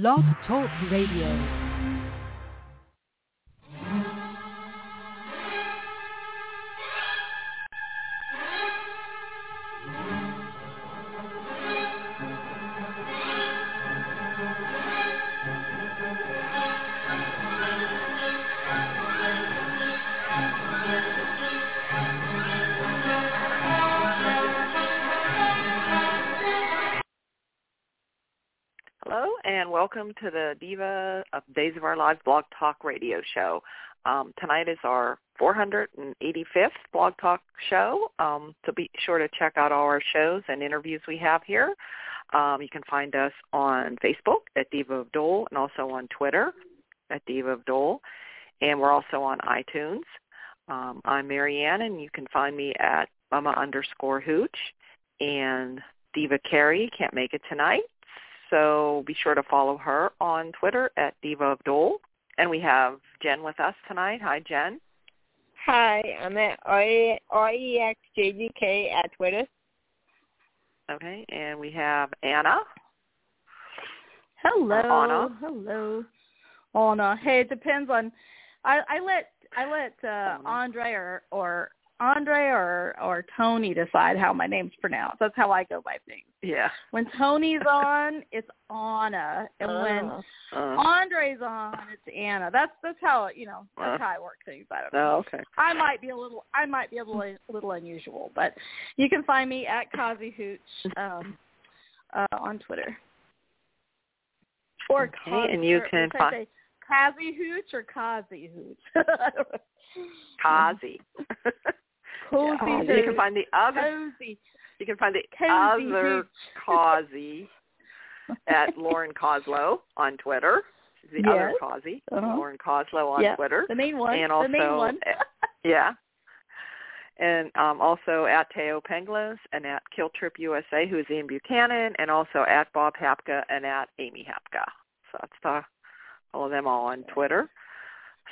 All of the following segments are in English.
Blog Talk Radio. Welcome to the Diva of Days of Our Lives Blog Talk Radio Show. Um, tonight is our 485th Blog Talk show. Um, so be sure to check out all our shows and interviews we have here. Um, you can find us on Facebook at Diva of Dole and also on Twitter at Diva of Dole. And we're also on iTunes. Um, I'm Marianne and you can find me at Mama underscore Hooch. And Diva Carey can't make it tonight. So be sure to follow her on Twitter at Diva of Dole. And we have Jen with us tonight. Hi, Jen. Hi, I'm at R-E-X-J-G-K at Twitter. Okay, and we have Anna. Hello. Anna. Hello. Anna. Hey, it depends on I, I let I let uh Andre or or Andre or or Tony decide how my name's pronounced. That's how I go by things. Yeah. When Tony's on, it's Anna, and when Oh. Uh, Andre's on, it's Anna. That's that's how you know that's Uh. how I work things. I don't know. oh, okay. I might be a little I might be a little, a little unusual, but you can find me at Kazi Hooch um, uh, on Twitter. Or Okay, Kazi, and you or, can find- say Kazi Hooch or Kazi Hooch. Kazi. Cozy Yeah. Hooch. You can find the other. Cozy. You can find the Cozy other. Kazi at Lauren Koslow on Twitter. She's the other Yes. Kazi, Uh-huh. Lauren Koslow on Yeah, Twitter. The main one. And the main also- one. Yeah. And um, also at Thaao Penghlis and at Kill Trip USA, who is Ian Buchanan, and also at Bob Hapka and at Amy Hapka. So that's the, all of them all on Twitter.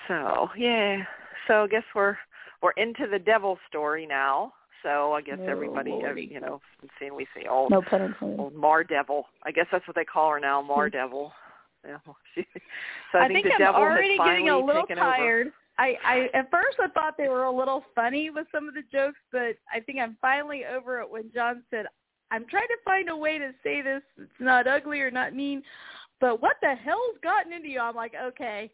So yeah. So I guess we're we're into the devil story now. So I guess Oh, everybody, uh, Lordy. you know, seeing we see old no pun old Mar Devil. I guess that's what they call her now, Mar Devil. Yeah. She, so I, I think the I'm devil already getting a little taken tired. I, I at first I thought they were a little funny with some of the jokes, but I think I'm finally over it when John said, "I'm trying to find a way to say this. It's not ugly or not mean, but what the hell's gotten into you?" I'm like, okay,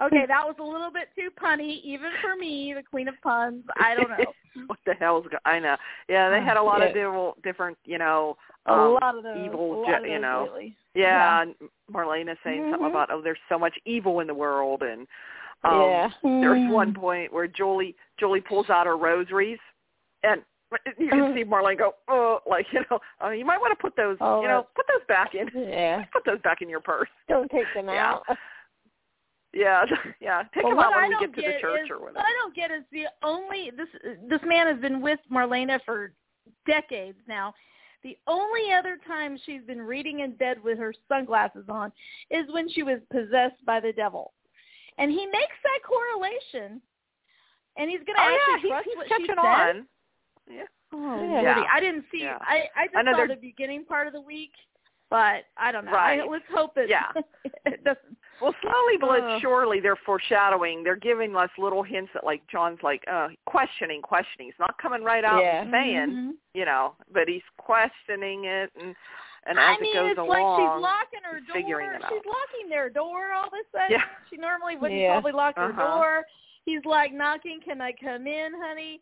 okay, that was a little bit too punny, even for me, the queen of puns. I don't know. what the hell's go- I know. Yeah, they had a lot of Yeah. different, different, you know, A um, lot of those, evil, a lot ju- of you know. Yeah, and Marlena saying something Mhm. about oh, there's so much evil in the world, and um, yeah. There's Mm. one point where Julie Julie pulls out her rosaries, and you can Uh-huh. see Marlene go, oh, like you know, uh, you might want to put those, Oh, you know, put those back in, Yeah. put those back in your purse. Don't take them Yeah. out. Yeah, yeah. Pick Well, them what out when I we don't get to the church is, or What whatever. I don't get is the only this this man has been with Marlena for decades now. The only other time she's been reading in bed with her sunglasses on is when she was possessed by the devil, and he makes that correlation, and he's going to Oh yeah, actually he, trust he's what catching she says. on. Yeah. Oh, Yeah. Lordy. I didn't see. Yeah. I I just I know saw they're- the beginning part of the week, but I don't know. Right. I, let's hope that Yeah. it doesn't. Well, slowly but Ugh. surely they're foreshadowing. They're giving us little hints that, like John's, like uh questioning, questioning. He's not coming right out Yeah. and saying, Mhm. you know, but he's questioning it, and and I as mean, it goes it's along, like she's locking her he's door. figuring it She's out. locking their door all of a sudden. Yeah. She normally wouldn't Yeah. probably lock her Uh-huh. door. He's like knocking, "Can I come in, honey?"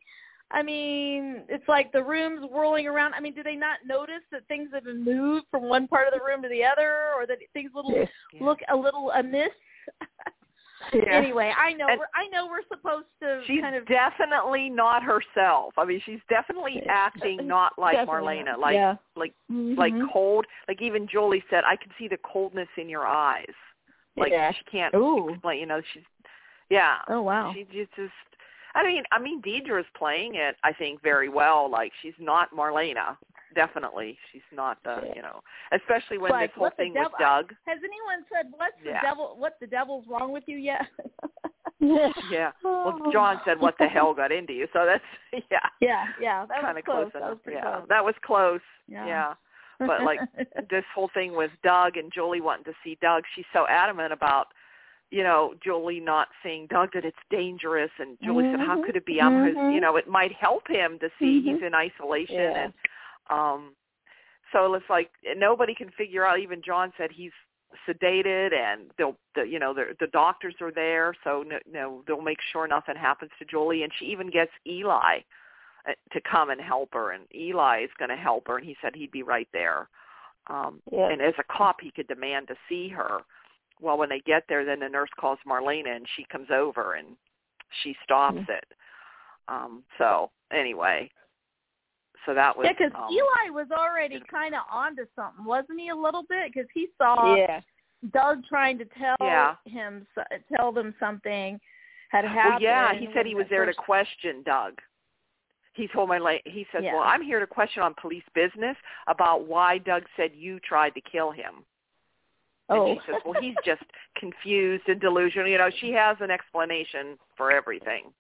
I mean, it's like the room's whirling around. I mean, do they not notice that things have been moved from one part of the room to the other, or that things little Yeah. look a little amiss? Yeah. Anyway, I know And- we're I know we're supposed to She's kind of definitely not herself. I mean, she's definitely acting not like Definitely Marlena, like Yeah. like like Mhm. cold. Like even Jolie said, I can see the coldness in your eyes. Like Yeah. she can't Ooh. explain. You know, she's yeah. Oh wow. She just just. I mean, I mean, Deidre's playing it. I think very well. Like she's not Marlena. Definitely, she's not the. You know, especially when Like, this whole what the thing with devil- Doug. Has anyone said what's the devil? What the devil's wrong with you yet? Yeah. Yeah. Well, oh. John said, "What the hell got into you?" So that's yeah. Yeah, yeah, that kind was of close. That enough. was yeah, close. that was close. Yeah. Yeah. but like this whole thing with Doug and Julie wanting to see Doug, she's so adamant about you know Julie not seeing Doug that it's dangerous, and Julie mm-hmm. said, "How could it be? I'm his, Mhm. you know, it might help him to see Mhm. he's in isolation." Yeah. And um, so it's like nobody can figure out. Even John said he's sedated, and they'll, the, you know, the, the doctors are there, so no, no, they'll make sure nothing happens to Julie. And she even gets Eli uh, to come and help her, and Eli is going to help her, and he said he'd be right there. Um, Yeah. And as a cop, he could demand to see her. Well, when they get there, then the nurse calls Marlena, and she comes over and she stops Mhm. it. Um, so anyway, so that was Yeah, because um, Eli was already kind of onto something, wasn't he? A little bit because he saw yeah. Doug trying to tell Yeah. him tell them something had Oh happened. yeah, he said he was there first- to question Doug. He told my la- he said, Yeah. "Well, I'm here to question on police business about why Doug said you tried to kill him." And Oh. she says, "Well, he's just confused and delusional. You know, she has an explanation for everything.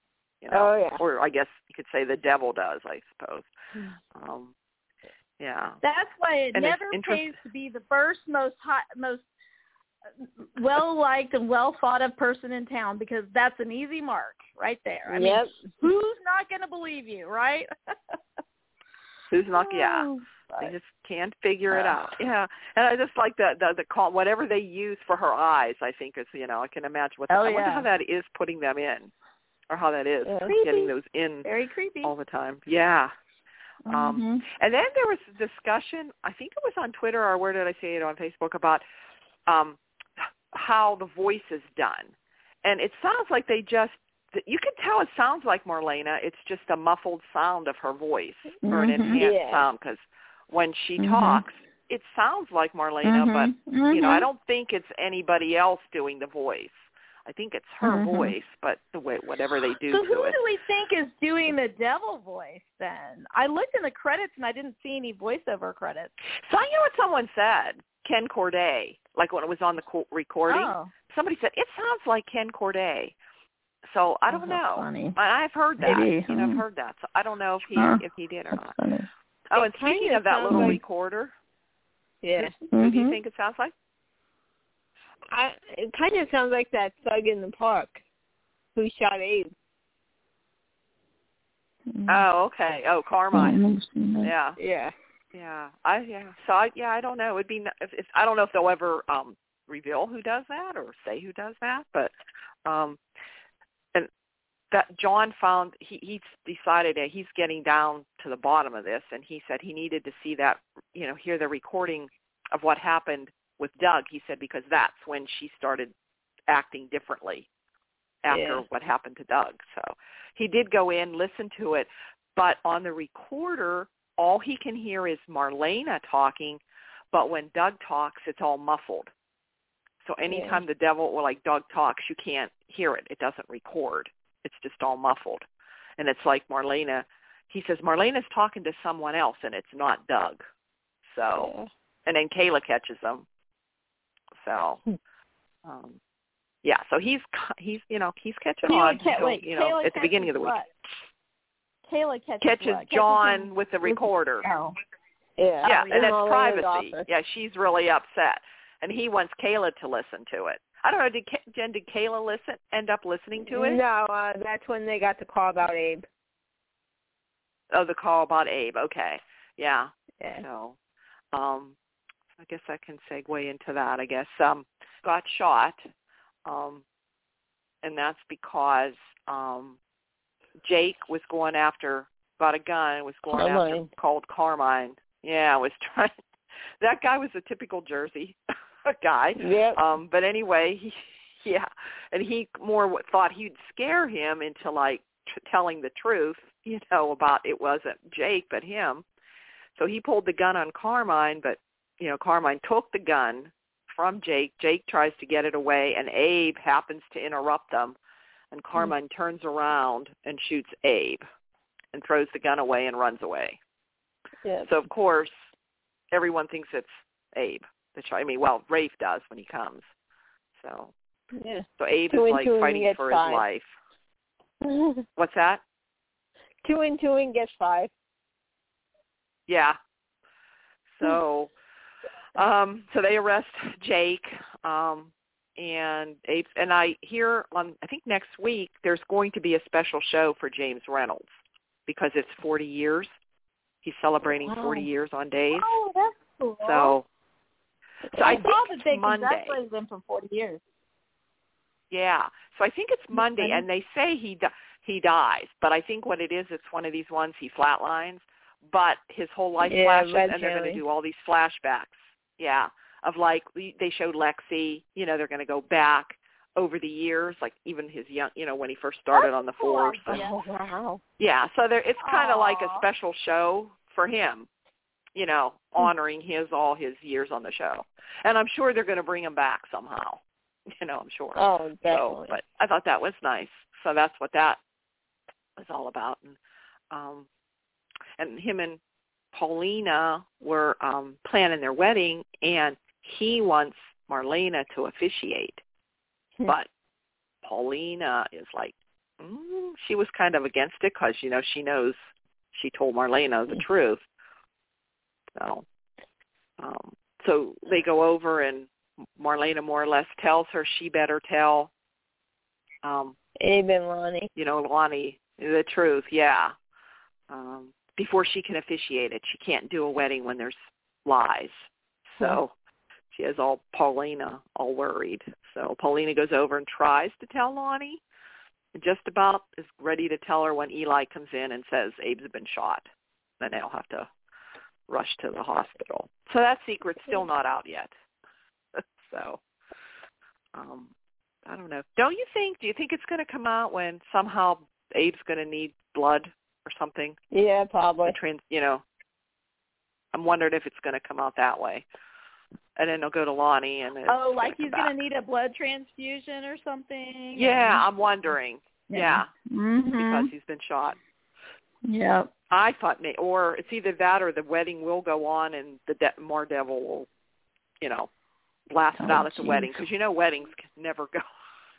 You know, Oh, yeah. or I guess you could say the devil does. I suppose. Hmm. Um, yeah. That's why it And never interest- pays to be the first most hot, most well liked and well thought of person in town because that's an easy mark right there. I yep. mean, who's not going to believe you, right? Who's not? Yeah. They just can't figure it out. Yeah, and I just like the the the call whatever they use for her eyes. I think is you know I can imagine what. Oh, I wonder yeah. how that is putting them in, or how that is Yeah. getting those in Very creepy. all the time. Yeah. Um, Mhm. And then there was a discussion. I think it was on Twitter or where did I see it on Facebook about um how the voice is done, and it sounds like they just. You can tell it sounds like Marlena. It's just a muffled sound of her voice or an Mhm. enhanced Yeah. sound because when she Mhm. talks, it sounds like Marlena, but Mhm. you know, I Mhm. don't think it's anybody else doing the voice. I think it's her Mhm. voice, but the way whatever they do So who it. do we think is doing the devil voice then? I looked in the credits and I didn't see any voiceover credits. So you know what someone said? Ken Corday, like when it was on the co- recording. Oh, Somebody said it sounds like Ken Corday. So I don't Oh, know. funny. I've heard that. Maybe. You know, I've Hmm. heard that. So I don't know if he Huh. if he did or that's not. funny. Oh, It and speaking kinda that little like- recorder, Yeah. who do you think it sounds like? I, it kind of sounds like that thug in the park who shot Abe. Mhm. Oh, okay. Oh, Carmine. I've never seen that. Yeah. Yeah. Yeah, I yeah. So I yeah, I don't know. It'd be n- if, if I don't know if they'll ever um reveal who does that or say who does that, but um and that John found he he decided that he's getting down to the bottom of this and he said he needed to see that you know hear the recording of what happened with Doug. He said because that's when she started acting differently after Yeah. what happened to Doug. So he did go in, listen to it, but on the recorder all he can hear is Marlena talking, but when Doug talks, it's all muffled. So anytime the devil or like Doug talks, you can't hear it. It doesn't record. It's just all muffled. And it's like Marlena, he says Marlena's talking to someone else and it's not Doug. So, Yeah. and then Kayla catches them. So, Hmm. um, yeah, so he's he's you know he's catching Kayla on. ca- so, wait, you know, Kayla at the beginning of the week, what? Kayla catches catches what? John him- with the recorder. Oh. Yeah. yeah, and that's privacy. Yeah, she's really upset, and he wants Kayla to listen to it. I don't know. Did Ka- Jen? Did Kayla listen? End up listening to it? No, uh, that's when they got the call about Abe. Oh, the call about Abe. Okay. Yeah. Yeah. So, um, I guess I can segue into that. I guess um, got shot, um, and that's because um, Jake was going after got a gun, was going Carmine. after called Carmine. Yeah, was trying. That guy was a typical Jersey guy. Yep. Um, but anyway, he, yeah, and he more thought he'd scare him into like t- telling the truth, you know, about it wasn't Jake but him. So he pulled the gun on Carmine, but you know, Carmine took the gun from Jake. Jake tries to get it away, and Abe happens to interrupt them, and Carmine turns around and shoots Abe, and throws the gun away and runs away. Yep. So of course, everyone thinks it's Abe. The ch- I mean, well, Rafe does when he comes. So, yeah. so Abe Two is like fighting for five. his life. What's that? two and two and gets five. Yeah. So, um, so they arrest Jake, um, and Abe, and I hear on I think next week there's going to be a special show for James Reynolds because it's 40 years. He's celebrating Wow. 40 years on days. Oh, that's cool. So, so I I think saw that they it's Monday. congratulated him for 40 years. Yeah. So I think it's Monday, funny. and they say he di- he dies, but I think what it is, it's one of these ones he flatlines, but his whole life Yeah, flashes, and they're going to do all these flashbacks. Yeah, of like we- they showed Lexie. You know, they're going to go back over the years, like even his young, you know, when he first started on the cool force. idea. and- Oh wow. yeah, so there it's kind of like a special show for him, you know, honoring his all his years on the show. And I'm sure they're going to bring him back somehow. You know, I'm sure. Oh, So, definitely. but I thought that was nice. So that's what that was all about. And um and him and Paulina were um planning their wedding and he wants Marlena to officiate. Hmm. But Paulina is like mm, she was kind of against it cuz you know she knows she told Marlena the truth. So um so they go over and Marlena more or less tells her she better tell um Abe and Lani. you know Lani the truth yeah. Um before she can officiate it she can't do a wedding when there's lies. So she has all Paulina all worried. So Paulina goes over and tries to tell Lani and just about is ready to tell her when Eli comes in and says Abe's been shot. Then they'll have to rush to the hospital so that secret's still not out yet so um I don't know. Don't you think? Do you think it's going to come out when somehow Abe's going to need blood or something? Yeah, probably. Trans, you know. I'm wondering if it's going to come out that way, and then they'll go to Lani and. Oh, like he's going to need a blood transfusion or something? Yeah, I'm wondering. Yeah, hmm because he's been shot. Yeah. I thought, may, or it's either that or the wedding will go on and the de- more devil will, you know, blast it Oh, out at the wedding because you know weddings can never go.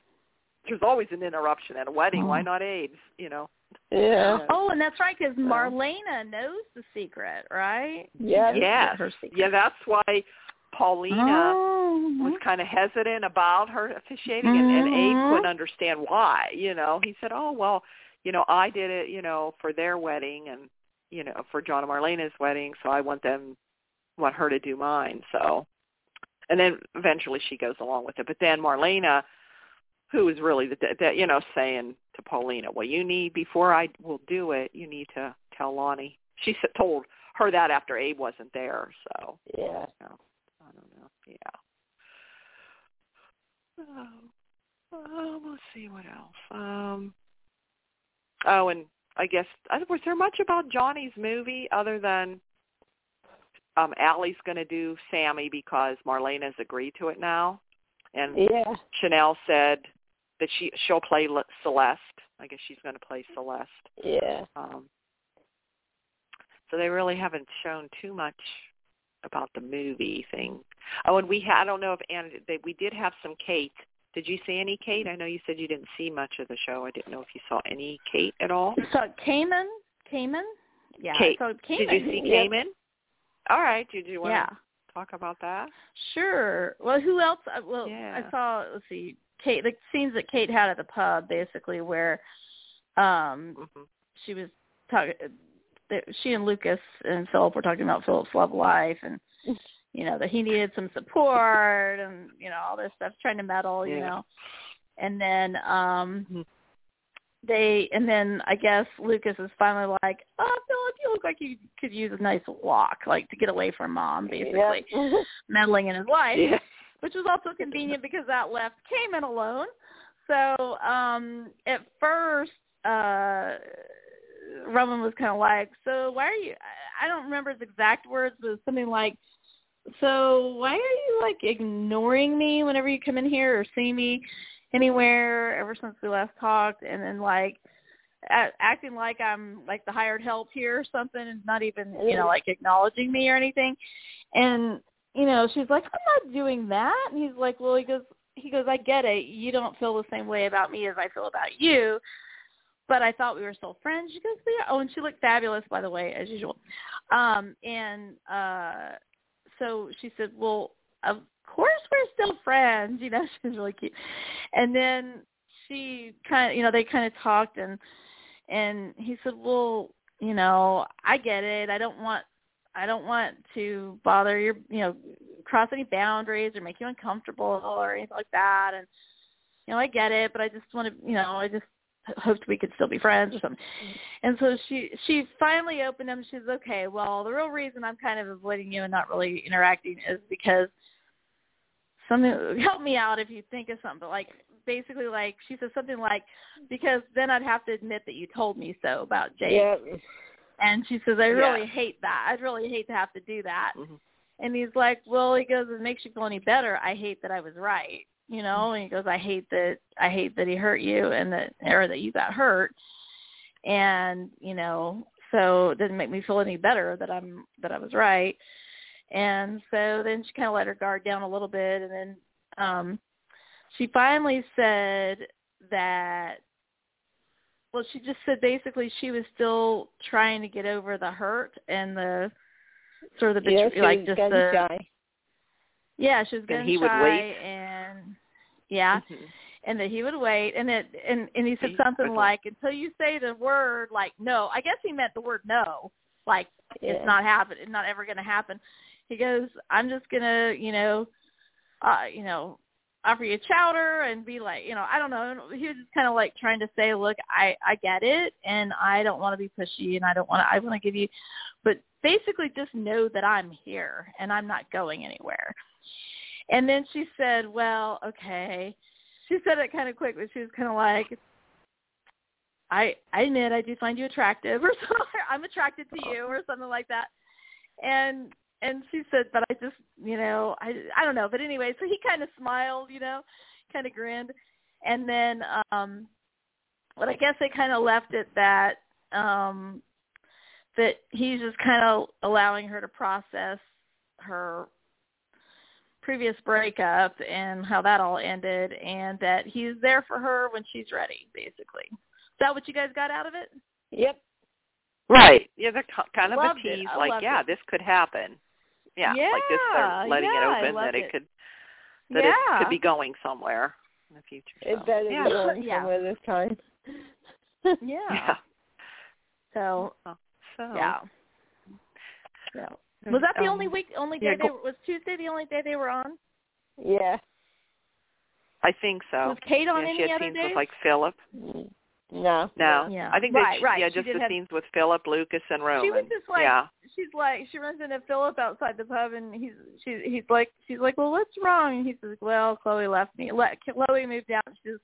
There's always an interruption at a wedding. Why Oh. not AIDS? You know. Yeah. Oh, and that's right, because So- Marlena knows the secret, right? Yeah. She knows Yes. Her secret. Yeah, that's why Paulina Oh. was kind of hesitant about her officiating, and, and Abe Mhm. couldn't understand why. You know, he said, "Oh well, you know, I did it, you know, for their wedding, and you know, for John and Marlena's wedding, so I want them, want her to do mine." So, and then eventually she goes along with it, but then Marlena, who is really the, the you know, saying to Paulina, "Well, you need before I will do it, you need to tell Lani." She said, told her that after Abe wasn't there, so. Yeah. No, I don't know. Yeah. Oh, um, let's see what else. Um. Oh, and I guess uh, was there much about Johnny's movie other than um Allie's going to do Sami because Marlene has agreed to it now, and Yeah. Chanel said that she she'll play Le- Celeste. I guess she's going to play Celeste. Yeah. Um, so they really haven't shown too much about the movie thing. Oh, and we had, I don't know if Anna, they, we did have some Kate. Did you see any Kate? I know you said you didn't see much of the show. I didn't know if you saw any Kate at all. So Cayman, Cayman, yeah. Kate. So Did Cayman. you see Yep. Cayman? All right. Did you want Yeah. to talk about that? Sure. Well, who else? uh, Well, Yeah. I saw. Let's see. Kate. The scenes that Kate had at the pub, basically, where um hmm she was talking. She and Lucas and Philip were talking about Philip's love life, and you know that he needed some support, and you know all this stuff, trying to meddle, you Yeah. know. And then um Mhm. they, and then I guess Lucas is finally like, "Oh, Philip, you look like you could use a nice walk, like to get away from mom, basically Yep. meddling in his life." Yeah. which was also convenient because that left Cayman alone. So um at first, uh Roman was kind of like, "So why are you?" I- I don't remember his exact words, but it was something like, "So why are you like ignoring me whenever you come in here or see me anywhere ever since we last talked?" And then like acting like I'm like the hired help here or something, and not even you know like acknowledging me or anything. And you know, she's like, I'm not doing that. And he's like, well, he goes, he goes, I get it. You don't feel the same way about me as I feel about you. But I thought we were still friends. She goes, yeah. Oh, and she looked fabulous, by the way, as usual. Um, and uh, so she said, "Well, of course we're still friends." You know, she was really cute. And then she kind of, you know, they kind of talked, and and he said, "Well, you know, I get it. I don't want I don't want to bother your, you know, cross any boundaries or make you uncomfortable or anything like that. And you know, I get it, but I just want to, you know, I just hoped we could still be friends or something. Mm-hmm. And so she she finally opened them. She's okay. Well, the real reason I'm kind of avoiding you and not really interacting is because something help me out if you think of something like basically like she says something like because then I'd have to admit that you told me so about Jake. Yeah. And she says I really Yeah. hate that. I'd really hate to have to do that. Mhm. And he's like, well, he goes, it makes you feel any better. I hate that I was right, you know. And he goes, I hate that I hate that he hurt you and that or that you got hurt. And you know, so it doesn't make me feel any better that I'm that I was right. And so then she kind of let her guard down a little bit, and then um she finally said that. Well, she just said basically she was still trying to get over the hurt and the sort of the yeah, like just the shy. yeah she was And gun he would wait? and yeah. Mhm. and that he would wait. And it and and he said something would- like until you say the word like no. I guess he meant the word no. Like Yeah. it's not happen it's not ever going to happen. He goes i'm just going to you know uh you know offer you chowder and be like you know i don't know. He was just kind of like trying to say look i i get it and i don't want to be pushy and i don't want to i want to give you but basically just know that i'm here and i'm not going anywhere and then she said well okay she said it kind of quick but she was kind of like I I admit I do find you attractive or something. I'm attracted to you or something like that. And and she said, but I just you know I I don't know. But anyway, so he kind of smiled, you know, kind of grinned, and then um, but I guess they kind of left it that um that he's just kind of allowing her to process her previous breakup and how that all ended and that he's there for her when she's ready basically is that what you guys got out of it Yep. Right. Yeah, they're kind of a Loved it. tease, like, yeah, it. this could happen. Yeah, like this, they're Yeah, letting yeah, it open that it, it. could that yeah it could be going somewhere in the future. It better yeah. be going Yeah. somewhere this time. yeah yeah. so So yeah yeah there's, was that the um, only week only day yeah, they was tuesday the only day they were on Yeah. I think so. was kate on yeah, any she had other scenes days with like Philip. No. No, Yeah. I think Right, they, right. yeah, She just the have- scenes with Philip, Lucas, and Roman. She was just like yeah, she's like she runs into Philip outside the pub and he's she he's like she's like well what's wrong and he says well Chloe left me let Chloe moved out and she says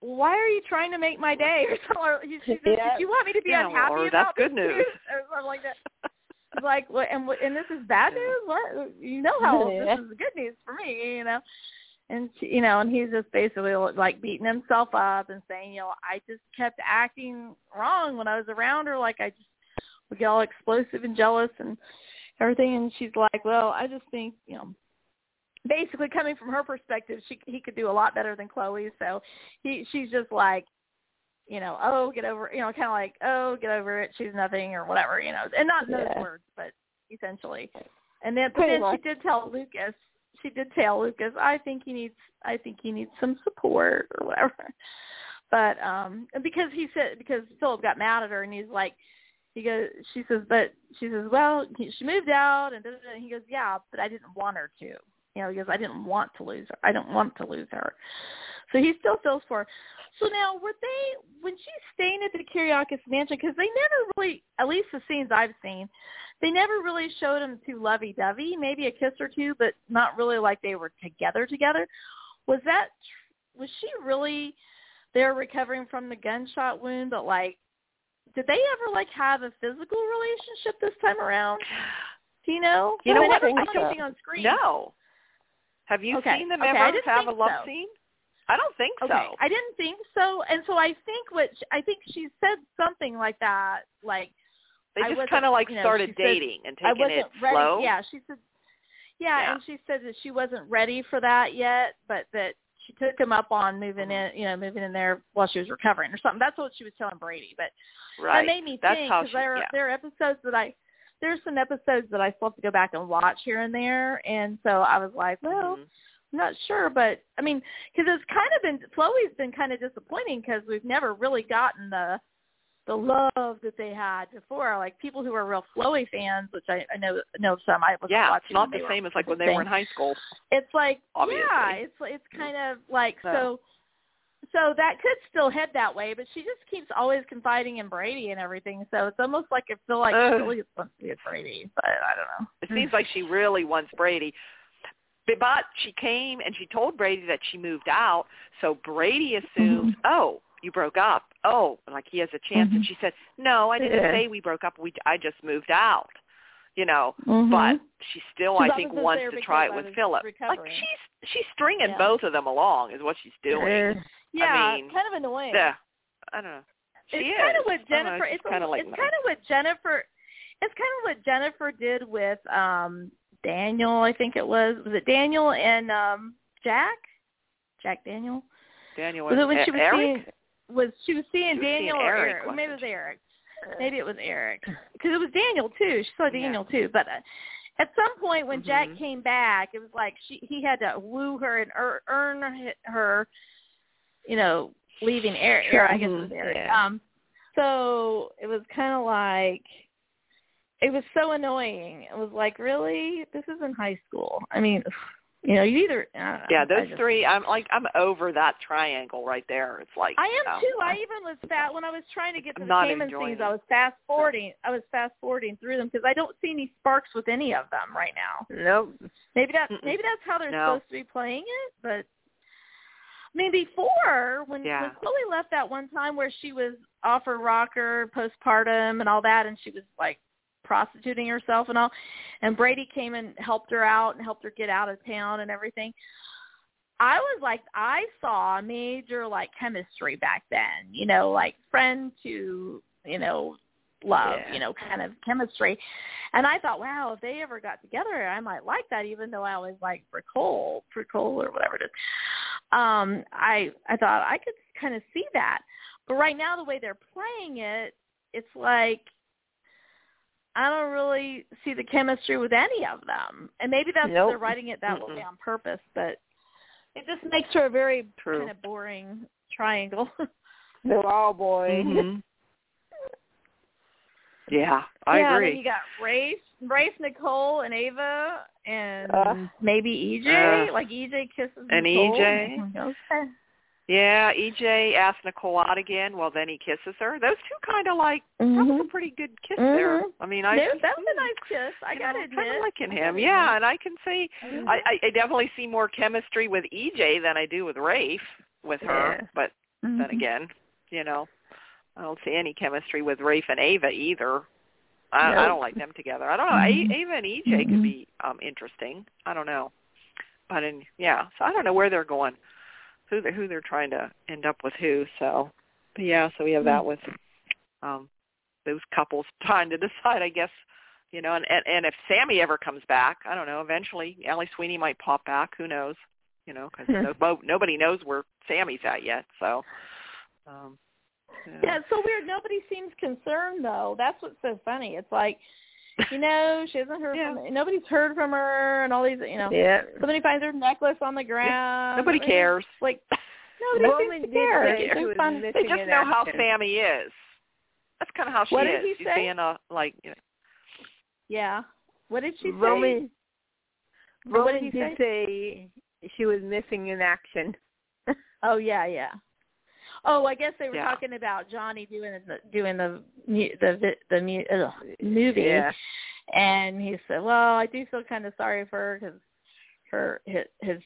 why are you trying to make my day or something or he, she says Yeah. did you want me to be Yeah, unhappy or about that's good this news. too?" or something like that She's like what and and this is bad news? What? You know how Yeah. this is. Good news for me you know. And she, you know and he's just basically like beating himself up and saying you know I just kept acting wrong when I was around her. Like I just would get all explosive and jealous and everything. And she's like well I just think you know basically coming from her perspective she he could do a lot better than Chloe. So he she's just like you know oh get over you know kind of like oh get over it she's nothing or whatever you know and not in those words but essentially. And then but then she did tell Lucas she did tell Lucas I think he needs I think he needs some support or whatever. But um because he said because Philip got mad at her and he's like he goes she says but she says well he, she moved out and, da, da, da. and he goes yeah but I didn't want her to. You know he goes I didn't want to lose her. I don't want to lose her so he still feels for her so now were they when she's staying at the Kiriakis mansion because they never really at least the scenes I've seen they never really showed them too lovey dovey maybe a kiss or two but not really like they were together together was that was she really there recovering from the gunshot wound but like did they ever like have a physical relationship this time around do you know You know I what? never saw anything on screen no. Have you Okay, seen them okay, ever have a love so. scene? I don't think Okay, so. I didn't think so, and so I think what sh- I think she said something like that, like They just kind of like you know, started she said, dating and I taking wasn't it ready. slow. Yeah, she said, yeah, Yeah. and she said that she wasn't ready for that yet, but that she took him up on moving Mhm. in, you know, moving in there while she was recovering or something. That's what she was telling Brady, but right. that made me That's think because there are yeah. there are episodes that I there's some episodes that I still have to go back and watch here and there, and so I was like, well, Mhm. Not sure, but I mean, because it's kind of been Chloe's been kind of disappointing because we've never really gotten the the love that they had before. Like people who are real Chloe fans, which I, I know know some. I was Yeah, watching it's not the same as like when they were in high school. It's like Obviously. yeah, it's it's kind of like No. so. So that could still head that way, but she just keeps always confiding in Brady and everything. So it's almost like I feel like Ugh. she really wants to be with Brady, but I don't know. It seems like she really wants Brady. But- But she came and she told Brady that she moved out, so Brady assumes, Mm-hmm. oh, you broke up. Oh, like he has a chance. And Mhm. she said, no, I didn't Yeah. say we broke up. We I just moved out. You know, Mhm. but she still, She's I think, obviously wants to try it with was Philip. Like she's she's stringing Yeah. both of them along, is what she's doing. Yeah. yeah, mean, it's kind of annoying. Yeah, I don't know. She it's is. kind of what I don't know, Jennifer. It's kind of like it's kind of what Jennifer. It's kind of what Jennifer did with um Daniel. I think it was. Was it Daniel and um Jack? Jack Daniel. Daniel Was it when she was Eric? seeing? Was she was seeing She was seeing Daniel or Eric, Eric? Maybe it was Eric. Maybe it was Eric because it was Daniel too. She saw Daniel too, but. Uh, at some point when Jack Mhm. came back, it was like she he had to woo her and ear- earn her, you know, leaving Eric. Sure. I guess it was Mhm. Eric. Yeah. Um, so it was kind of like it was so annoying. It was like, really, this is in high school. I mean, you know, you either I Yeah, those just- three. I'm like I'm over that triangle right there. It's like I you am know, too. I even was fat when I was trying to get to the not Cayman enjoying scenes. it. I was fast forwarding. I was fast forwarding through them because I don't see any sparks with any of them right now. Nope. Maybe that Mm-mm. maybe that's how they're No. supposed to be playing it, but I mean before when Yeah. when Chloe left that one time where she was off her rocker postpartum and all that and she was like prostituting herself and all and Brady came and helped her out and helped her get out of town and everything. I was like I saw major like chemistry back then, you know, like friend to, you know, love, Yeah. you know, kind of chemistry. And I thought, wow, if they ever got together, I might like that, even though I always like Bricole, Bricole or whatever it is. Um, I I thought I could kind of see that, but right now the way they're playing it, it's like I don't really see the chemistry with any of them, and maybe that's Nope. they're writing it that way Mm-mm. on purpose, but it just makes her a very True. kind of boring triangle. They're all boys. Mhm. Yeah, I yeah, agree. then you got Rafe, Rafe, Nicole, and Ava, and Uh, maybe EJ. uh, like EJ kisses and Nicole. EJ. Okay. Yeah, EJ asked Nicole out again. Well, then he kisses her. Those two kind of like that was a Mhm. pretty good kiss there. Mhm. I mean, I That that was a nice kiss. I gotta admit. kinda liking I him. Yeah, and I can see I, I I definitely see more chemistry with EJ than I do with Rafe with her. Yeah. But then Mhm. again, you know, I don't see any chemistry with Rafe and Ava either. I, I don't like them together. I don't know. Mhm. Ava and EJ could Mhm. be um interesting. I don't know, but in yeah, so I don't know where they're going, who they who they're trying to end up with who. So, but yeah, so we have that with um those couples trying to decide, I guess. You know, and, and and if Sami ever comes back, I don't know. Eventually, Ali Sweeney might pop back. Who knows? You know, because no, bo- nobody knows where Sami's at yet. So, um, Yeah, it's so weird. Nobody seems concerned though. That's what's so funny. It's like, you know, she hasn't heard Yeah. from nobody's heard from her and all these you know Yeah. somebody finds her necklace on the ground. nobody cares. Like nobody Roman seems to care. say It's she so was funny. missing They just know how action. Sami is. That's kind of how she What is. did he She's say? being a like, you know, Yeah. What did she say? Roman what did Roman he did say she was missing in action. Oh yeah, yeah. Oh, I guess they were Yeah. talking about Johnny doing the doing the the vi- the ugh, movie, Yeah. and he said, "Well, I do feel kind of sorry for her because her his his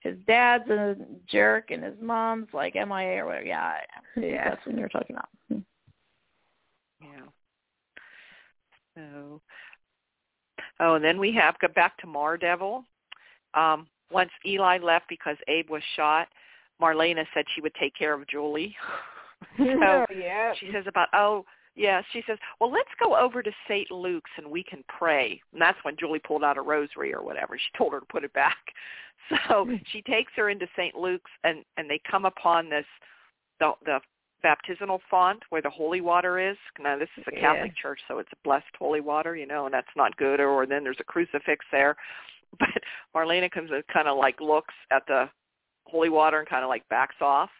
his dad's a jerk and his mom's like MIA or whatever." Yeah, Yeah. that's what you were talking about. Hmm. yeah. So, oh, and then we have go back to Mardevil. Um, once Eli left because Abe was shot, Marlena said she would take care of Julie. so oh, yeah. she says about oh yeah she says well let's go over to st luke's and we can pray and that's when julie pulled out a rosary or whatever she told her to put it back so hmm. she takes her into st luke's and and they come upon this the the baptismal font where the holy water is. Now this is a Yeah. Catholic church, so it's a blessed holy water, you know, and that's not good. Or then there's a crucifix there. But Marlena comes and kind of like looks at the holy water and kind of like backs off.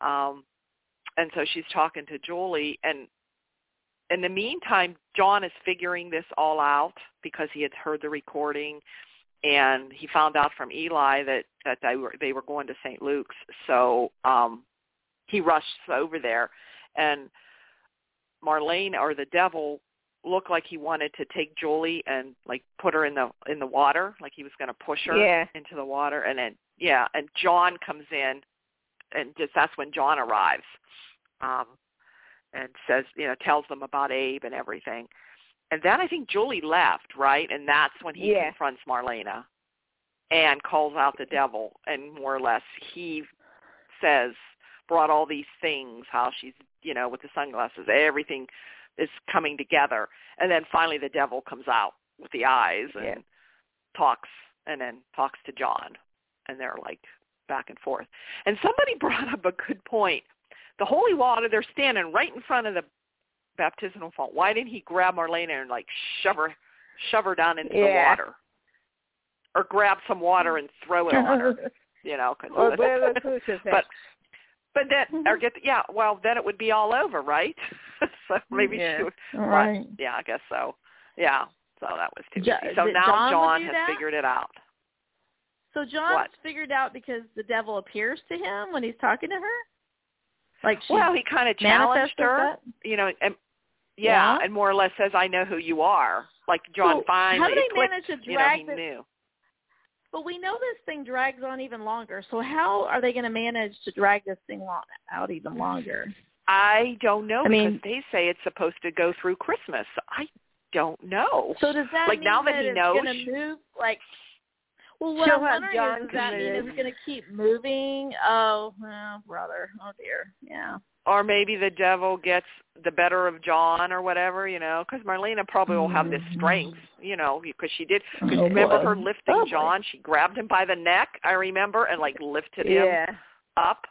Um, and so she's talking to Julie, and in the meantime, John is figuring this all out because he had heard the recording, and he found out from Eli that that they were they were going to St. Luke's. So um, he rushed over there, and Marlene or the devil looked like he wanted to take Julie and like put her in the in the water, like he was going to push her Yeah. into the water, and then yeah, and John comes in, and just that's when John arrives, um, and says you know tells them about Abe and everything, and then I think Julie left right, and that's when he Yeah. confronts Marlena, and calls out the devil, and more or less he says brought all these things, how she's you know with the sunglasses, everything is coming together, and then finally the devil comes out with the eyes and Yeah. talks, and then talks to John, and they're like back and forth. And somebody brought up a good point. The holy water, they're standing right in front of the baptismal font. Why didn't he grab Marlena and like shove her, shove her down into the water, or grab some water and throw it on her? You know, cause the crucifix. but then mm-hmm. or get yeah, well then it would be all over, right? so maybe Yeah. she would. All but, right. Yeah, I guess so. Yeah. So that was too Jo- easy. So now John John has that? figured it out. So John's What? figured out because the devil appears to him when he's talking to her. Like she Well, he kind of challenged her, that. you know, and yeah, Yeah. and more or less says, "I know who you are." Like John So finally how do they manage to you know, drag he this? knew. But we know this thing drags on even longer. So how are they going to manage to drag this thing out even longer? I don't know I mean- because they say it's supposed to go through Christmas. I don't know. So does that Like, mean now that he it's knows- going to move like? Well, what She'll I'm wondering John is, does that mean in. it's going to keep moving? Oh, oh, brother. Oh dear. Yeah. or maybe the devil gets the better of John or whatever, you know, because Marlena probably will have this Mhm. strength, you know, because she did. Cause Oh, remember boy. her lifting Oh, boy. John? She grabbed him by the neck, I remember, and like lifted him yeah. up.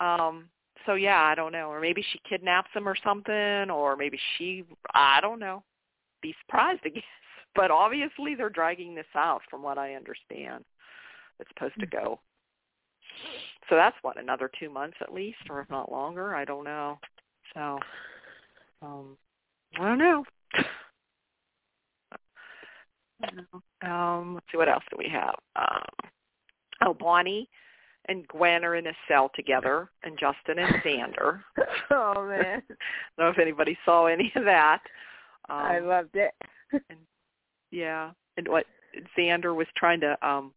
Um so yeah, I don't know. Or maybe she kidnaps him or something, or maybe she I don't know. Be surprised, I guess. But obviously they're dragging this out from what I understand. It's supposed to go. So that's what, another two months at least, or if not longer, I don't know. So um I don't know. um, let's see what else do we have. Um oh Bonnie and Gwen are in a cell together, and Justin and Xander. oh man, I don't know if anybody saw any of that. Um, I loved it. Yeah, and what Xander was trying to um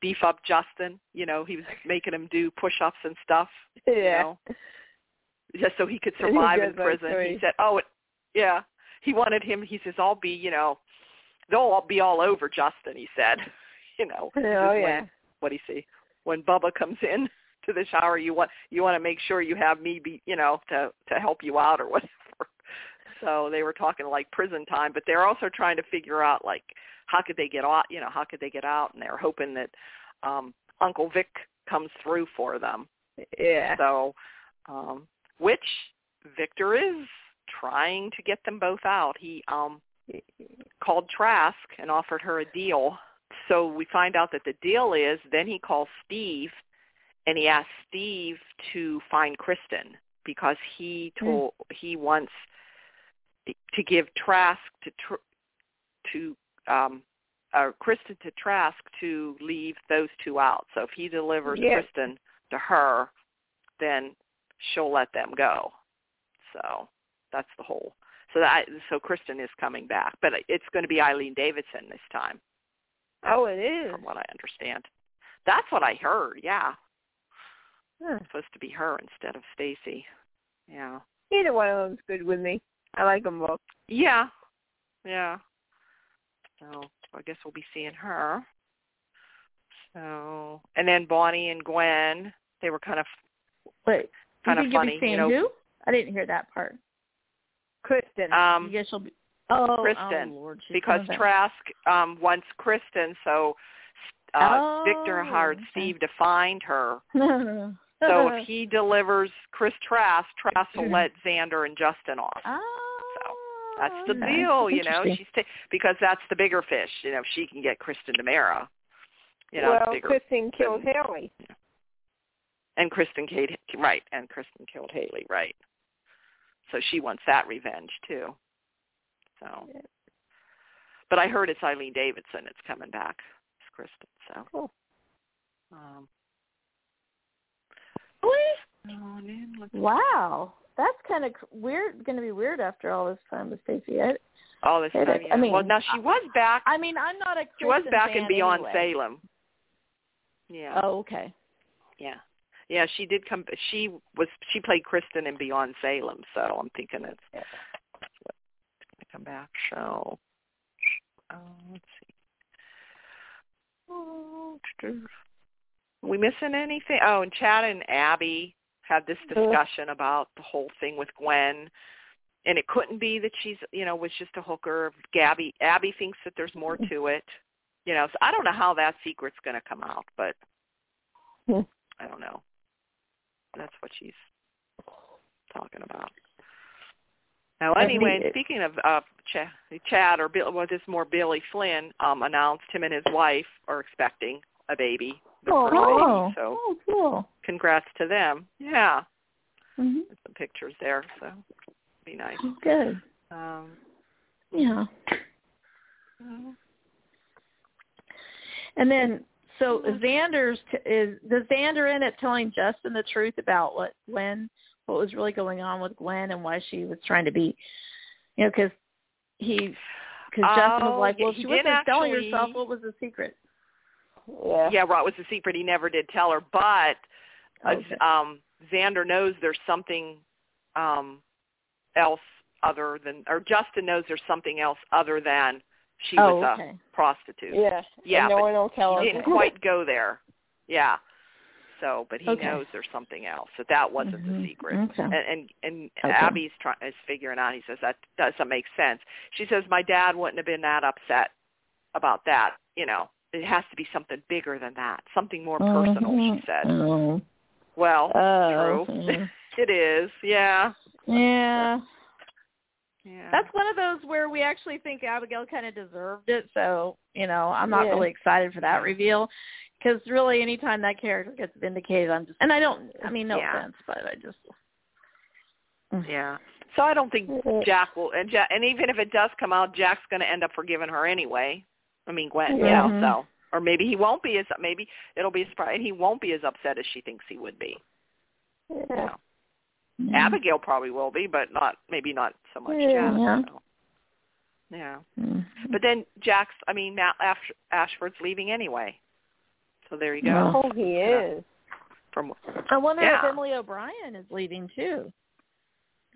beef up Justin. You know, he was making him do push-ups and stuff. You Yeah. know, just so he could And he survive in prison. He said, "Oh, it, yeah." He wanted him. He says, "I'll be, you know, they'll all be all over Justin." He said, "You know, Oh is when- yeah. what do you see? When Bubba comes in to the shower, you want you want to make sure you have me be, you know, to to help you out or whatever." So they were talking like prison time, but they're also trying to figure out like how could they get out, you know, how could they get out, and they're hoping that um Uncle Vic comes through for them. Yeah. So, um, which Victor is trying to get them both out. He um called Trask and offered her a deal. So we find out that the deal is then he calls Steve and he asks Steve to find Kristen because he told he wants to give Trask to tr- to um uh, Kristen to Trask to leave those two out. So if he delivers Yeah. Kristen to her, then she'll let them go. So that's the whole. So that so Kristen is coming back, but it's going to be Eileen Davidson this time, Oh, it is. from what I understand. That's what I heard. Yeah, Huh. it's supposed to be her instead of Stacy. Yeah. Either one of them's good with me. I like them both. Yeah. Yeah. So I guess we'll be seeing her. So and then Bonnie and Gwen, they were kind of Wait, kind you of funny, you'll be seeing you know. who? I didn't hear that part. Kristen. Um, you guess she'll be. Oh, Kristen, oh Lord, she's because. Trask um wants Kristen, so uh Oh, Victor hired okay. Steve to find her. So if he delivers Chris Trask, Trask will let Xander and Justin off. Oh, That's the nice. deal, you know. She's ta- because that's the bigger fish. You know, if she can get Kristen DiMera, you know, well, bigger. Kristen killed than- Haley. and Kristen Kate, right? And Kristen killed Haley, right? So she wants that revenge too. So, Yeah. but I heard it's Eileen Davidson. It's coming back. It's Kristen. So, Cool. um, Really? Wow, that's kind of weird. Going to be weird after all this time with Stacey. I, all this time. Yeah. I mean, well, now she was back. I mean, I'm not a. she was Kristen back in Beyond anyway. Salem. Yeah. Oh, okay. Yeah. Yeah, she did come she was she played Kristen in Beyond Salem, so I'm thinking it's Yeah. that's gonna come back. So oh, let's see. Oh, we missing anything? Oh, and Chad and Abby had this discussion about the whole thing with Gwen. And it couldn't be that she's, you know, was just a hooker. Gabby, Abby thinks that there's more to it. You know, so I don't know how that secret's going to come out, but Hmm. I don't know. That's what she's talking about. Now, anyway, and speaking of uh, Ch- Chad or Bill, well, this is more Billy Flynn um, announced him and his wife are expecting a baby, their first Oh, baby. So oh, cool. congrats to them. Yeah, hmm there's some pictures there, so be nice. Good. Um, Yeah. And then, so Xander's t- is does Xander end up telling Justin the truth about what Gwen, what was really going on with Gwen, and why she was trying to be, you know, because he, because Justin was Oh, like, well, he she wasn't telling herself what was the secret. Yeah. yeah, what was the secret? He never did tell her, but uh, Okay. um Xander knows there's something um else other than or Justin knows there's something else other than she oh, was okay. a prostitute. Yeah. Yeah, And no one will tell he her. didn't quite go there. Yeah. So, but he Okay. knows there's something else. That that wasn't Mhm. the secret. Okay. And and, and Okay. Abby's trying is figuring out. He says that doesn't make sense. She says my dad wouldn't have been that upset about that. You know, it has to be something bigger than that, something more personal. Mhm. She said. Oh. Well, Oh, true. yeah. it is. Yeah. yeah. Yeah. That's one of those where we actually think Abigail kind of deserved it. So, you know, I'm not Yeah. really excited for that reveal because really anytime that character gets vindicated, I'm just, and I don't, I mean, no Yeah. offense, but I just, Yeah. So I don't think Mhm. Jack will, and Jack, and even if it does come out, Jack's going to end up forgiving her anyway. I mean, Gwen, Yeah. yeah. Mhm. So, or maybe he won't be as, maybe it'll be a surprise, and he won't be as upset as she thinks he would be. Yeah. yeah. Abigail probably will be, but not, maybe not so much Yeah. Jack. Yeah. So. Yeah. Mhm. But then Jack's, I mean, Matt Ash- Ashford's leaving anyway. So there you go. Oh, he is. From I wonder if Emily O'Brien is leaving too.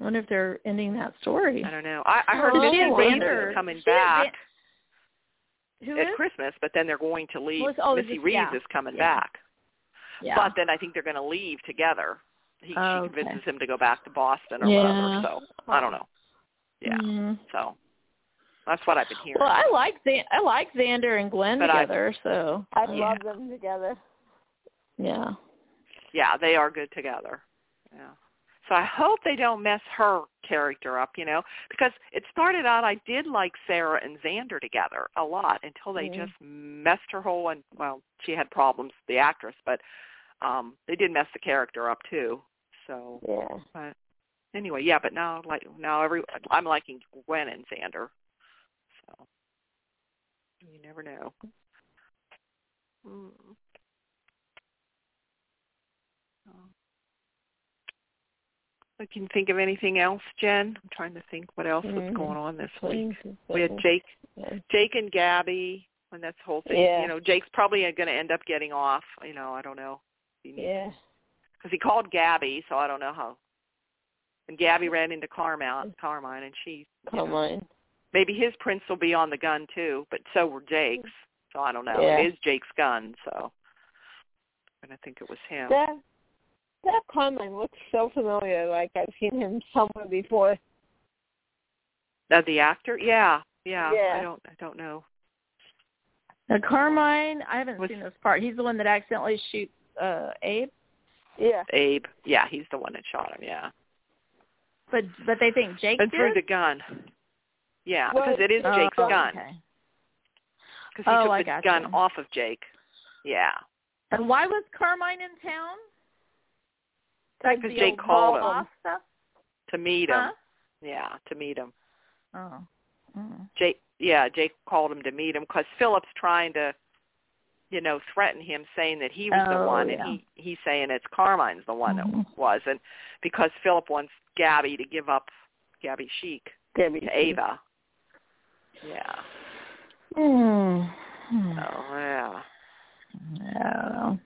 I wonder if they're ending that story. I don't know. I, I heard Oh, Missy she Reeves coming she and back Who at is? Christmas, but then they're going to leave. Well, oh, Missy just- Reeves yeah. is coming Yeah. back. Yeah. But then I think they're going to leave together. He, Oh, she okay. convinces him to go back to Boston or Yeah. whatever. So I don't know. Yeah. Mhm. So that's what I've been hearing. Well, I like Xan- I like Xander and Gwen But I- together, so I yeah. love them together. Yeah. yeah, they are good together. Yeah. So I hope they don't mess her character up, you know, because it started out I did like Sarah and Xander together a lot until they Mhm. just messed her whole and well, she had problems, the actress, but um they did mess the character up too. So Yeah. but anyway, yeah, but now like now every I'm liking Gwen and Xander. So you never know. Mm. I can think of anything else, Jen. I'm trying to think what else was Mhm. going on this week. We had Jake, Yeah. Jake and Gabby, when that's whole thing. Yeah. You know, Jake's probably going to end up getting off. You know, I don't know. Yeah. Because he called Gabby, so I don't know how. And Gabby ran into Carmine, Carmine, and she. Come know. Maybe his prints will be on the gun too, but so were Jake's. So I don't know. Yeah. It is Jake's gun, so. And I think it was him. That that Carmine looks so familiar. Like I've seen him somewhere before. Uh, the actor? Yeah, yeah. Yeah. I don't. I don't know. Now Carmine, I haven't Was- seen this part. He's the one that accidentally shoots uh Abe. Yeah. Abe. Yeah, he's the one that shot him. Yeah, But but they think Jake and did. threw the gun. Yeah, Well, because it is oh, Jake's gun. Okay. Because he Oh, took I the gun you. off of Jake. Yeah, And why was Carmine in town? Like Because the Jake called him. Stuff? to meet him. Huh? Yeah, to meet him. Oh. Mm. Jake. Yeah, Jake called him to meet him because Philip's trying to, you know, threaten him, saying that he was the one, yeah. and he he's saying it's Carmine's the one Mhm. that was, and because Philip wants Gabby to give up Gabi Chic Gabby to Ava. Yeah. Mm. Oh yeah. I don't know.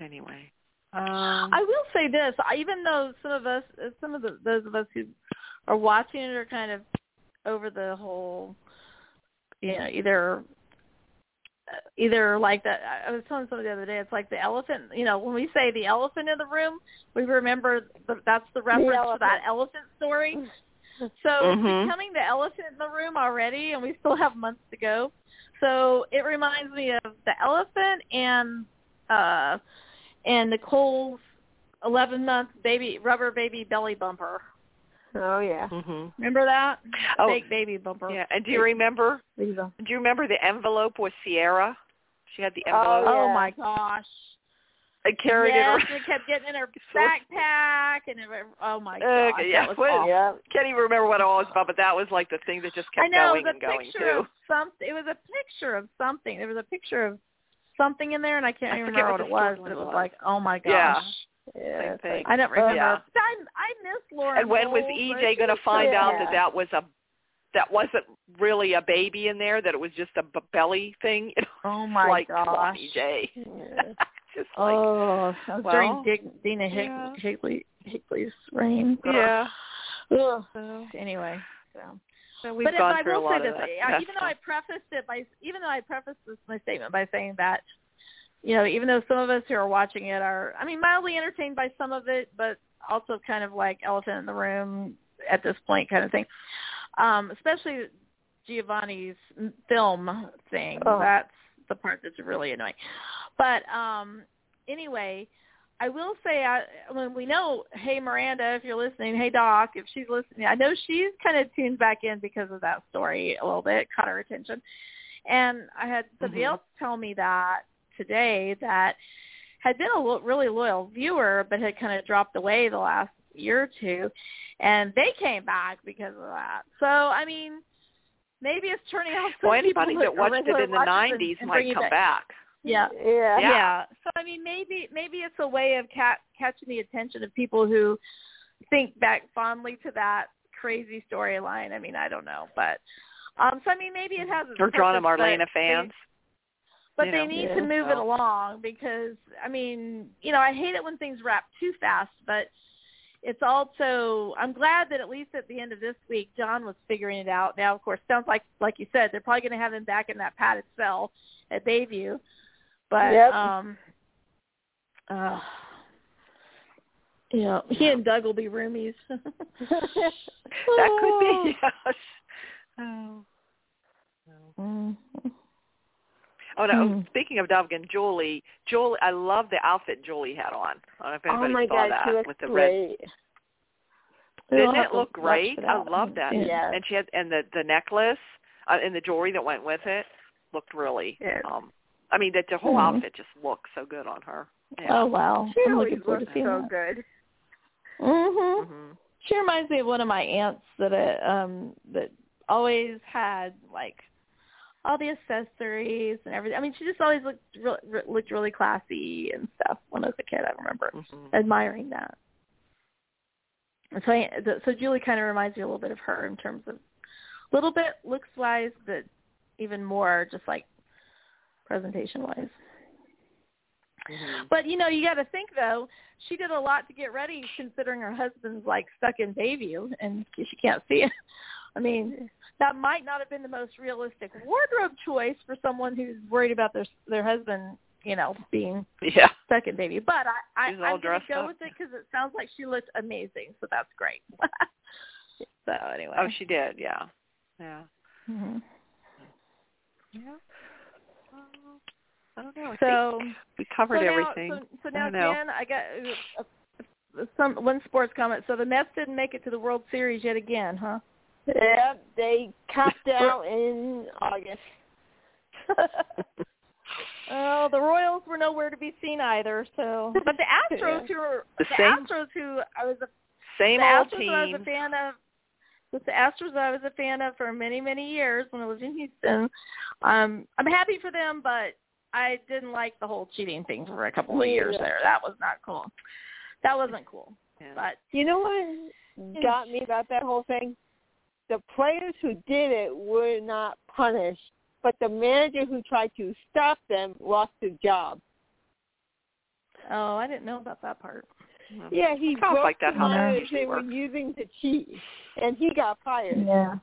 Anyway. Um, I will say this: even though some of us, some of the those of us who are watching it are kind of over the whole, you know, either either like that. I was telling somebody the other day, it's like the elephant. You know, when we say the elephant in the room, we remember that that's the reference to that elephant story. So it's Mhm. becoming the elephant in the room already, and we still have months to go. So it reminds me of the elephant and uh and Nicole's eleven month baby rubber baby belly bumper. Oh yeah. mhm. Remember that? Oh, Fake baby bumper. Yeah, and do you remember? Lisa. Do you remember the envelope with Sierra? She had the Oh, envelope. Oh yeah. my gosh. I carried yes, it around. it kept getting in her backpack and it, oh my Uh, gosh. yeah, that was what- awful. Yeah. Can't even remember what it was about, but that was like the thing that just kept I know going the and going picture too. of something. It was a picture of something. There was a picture of something in there, and I can't I even remember what what, it was. But it was was. like, oh my gosh. Yeah. Yeah. I don't Uh, remember. yeah. I I miss Lauren. And when was EJ going to find so out that that was a that wasn't really a baby in there? That it was just a b- belly thing? Know, Oh my like, gosh. EJ. Yeah. just like, oh, that was well, during Dig, Dena Hick, yeah. Higley, Higley's reign. yeah. Ugh. So, Anyway, so. So we've but if gone I will a lot say this, that. even though I prefaced it by, even though I prefaced this my statement by saying that, you know, even though some of us who are watching it are, I mean, mildly entertained by some of it, but also kind of like elephant in the room at this point, kind of thing. Um, especially Giovanni's film thing. Oh. That's the part that's really annoying. But um, anyway, I will say, I, when we know, hey Miranda, if you're listening, hey Doc, if she's listening, I know she's kind of tuned back in because of that story a little bit, caught her attention. And I had somebody Mhm. else tell me that today that had been a lo- really loyal viewer, but had kind of dropped away the last year or two, and they came back because of that. So I mean, maybe it's turning out. well, anybody that watched it in the '90s and might come back. back. Yeah. Yeah. Yeah. So I mean, maybe maybe it's a way of ca- catching the attention of people who think back fondly to that crazy storyline. I mean, I don't know, but um, so I mean, maybe it has. its Or drawn to Marlena but fans. They, but you they know. need Yeah. to move it along because I mean, you know, I hate it when things wrap too fast, but it's also I'm glad that at least at the end of this week John was figuring it out. Now, of course, sounds like like you said, they're probably going to have him back in that padded cell at Bayview. But Yep. um uh yeah, he and Doug will be roomies. That could be. Yes. Oh. Mm. Oh no! Hmm. Speaking of Doug and Julie, Julie, I love the outfit Julie had on. I don't know if oh anybody my saw god, that she with the red. great. We'll Didn't it look great? I love that. Yeah. And she had and the the necklace uh, and the jewelry that went with it looked really. Um, I mean, that the whole Mhm. outfit just looked so good on her. Yeah. Oh wow. She I'm always looking forward looks to seeing so that. good. Mhm. hmm She reminds me of one of my aunts that uh, um that always had like all the accessories and everything. I mean, she just always looked re- re- looked really classy and stuff. When I was a kid, I remember hmm admiring that. And so, I, so Julie kind of reminds me a little bit of her in terms of a little bit looks wise, but even more just like presentation wise. hmm But you know, you got to think though, she did a lot to get ready, considering her husband's like stuck in Bayview and she can't see it. I mean, that might not have been the most realistic wardrobe choice for someone who's worried about their their husband, you know, being Yeah. stuck in Bayview. But I, I She's I'm gonna go up. with it because it sounds like she looked amazing, so that's great. so anyway. Oh, she did. Yeah. Yeah. hmm Yeah. I don't know. I So we covered so now, everything. So, so now, don't know. Jen, I got uh, uh, some one sports comment. So the Mets didn't make it to the World Series yet again, huh? Yep, they capped out in August. Oh, the Royals were nowhere to be seen either. So, but the Astros, who were The the, same- Astros, who I was a Same the old Astros who I was a fan of. With the Astros, I was a fan of for many, many years when I was in Houston. Um, I'm happy for them, but I didn't like the whole cheating thing for a couple of years Yeah. there. That was not cool. That wasn't cool. Yeah. But You know what mm. got me about that whole thing? The players who did it were not punished, but the manager who tried to stop them lost his job. oh, I didn't know about that part. Yeah, he Sounds broke like that the how that usually they were using to cheat, and he got fired. Yeah.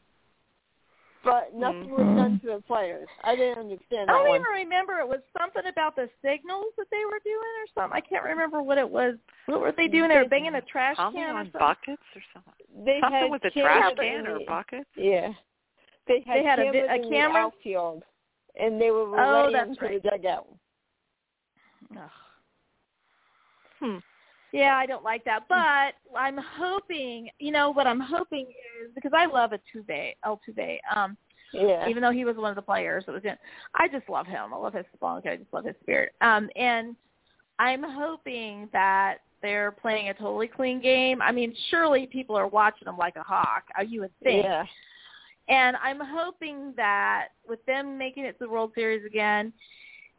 But nothing was done to the players. I didn't understand I don't one. even remember. It was something about the signals that they were doing or something. I can't remember what it was. What were they doing? They were banging a trash Something can or on something. buckets or something. They Something had with a trash can or the- buckets. Yeah, they had, They had a vi- cameras a in the outfield, and they were Oh, relaying that's to right. the dugout. Ugh. Hmm. Yeah, I don't like that. But I'm hoping, you know, what I'm hoping is because I love Altuve, Altuve. Um, Yeah, even though he was one of the players that was in. I just love him. I love his spunk. I just love his spirit. Um, and I'm hoping that they're playing a totally clean game. I mean, surely people are watching them like a hawk. uh, You would think. yeah, And I'm hoping that with them making it to the World Series again,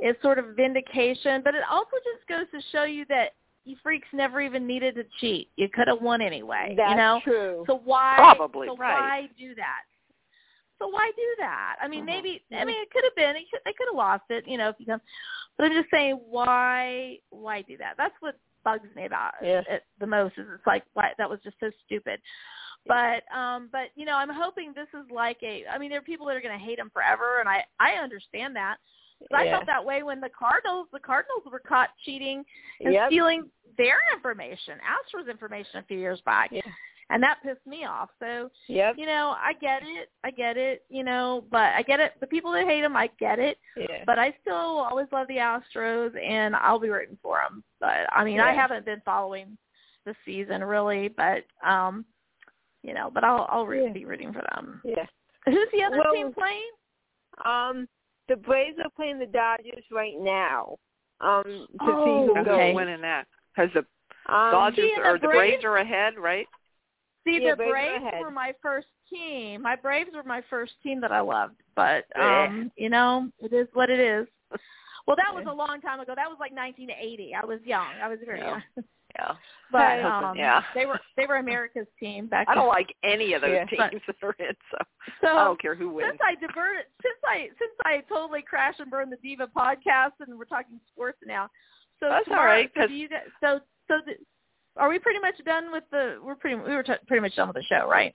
it's sort of vindication. But it also just goes to show you that you freaks never even needed to cheat. You could have won anyway. that's you know. true. So why? Probably, so right. why do that? So why do that? I mean, Mhm. maybe. I mean, it could have been. It could, they could have lost it. You know, if you come. But I'm just saying, why? Why do that? That's what bugs me about Yeah. it the most. Is it's like why that was just so stupid. But um, but you know, I'm hoping this is like a. I mean, there are people that are going to hate him forever, and I I understand that. I Yeah. felt that way when the Cardinals the Cardinals were caught cheating and Yep. stealing their information, Astros information a few years back, Yeah. and that pissed me off. So Yep. you know, I get it, I get it, you know, but I get it. The people that hate them, I get it, Yeah. but I still always love the Astros, and I'll be rooting for them. But I mean, I haven't been following the season really, but um, you know, but I'll I'll Yeah. be rooting for them. yeah. Who's the other Well, team playing? Um, the Braves are playing the Dodgers right now. Um, to Oh, see who Who's goes. okay. winning that? Because the Um, Dodgers See, the or the Braves- Braves are ahead, right? See, Yeah, the Braves Braves were my first team. My Braves were my first team that I loved, but Yeah. um, you know, it is what it is. Well, that was a long time ago. That was like 1980. I was young. I was very Yeah. young. Yeah. But um, yeah. they were they were America's team back. I don't like any of those Yeah. teams that are in, so So I don't care who wins. since I diverted, since I since I totally crashed and burned the Diva podcast, and we're talking sports now. So That's all tomorrow, right, So you guys, so so the, are we pretty much done with the? We're pretty we were t- pretty much done with the show, right?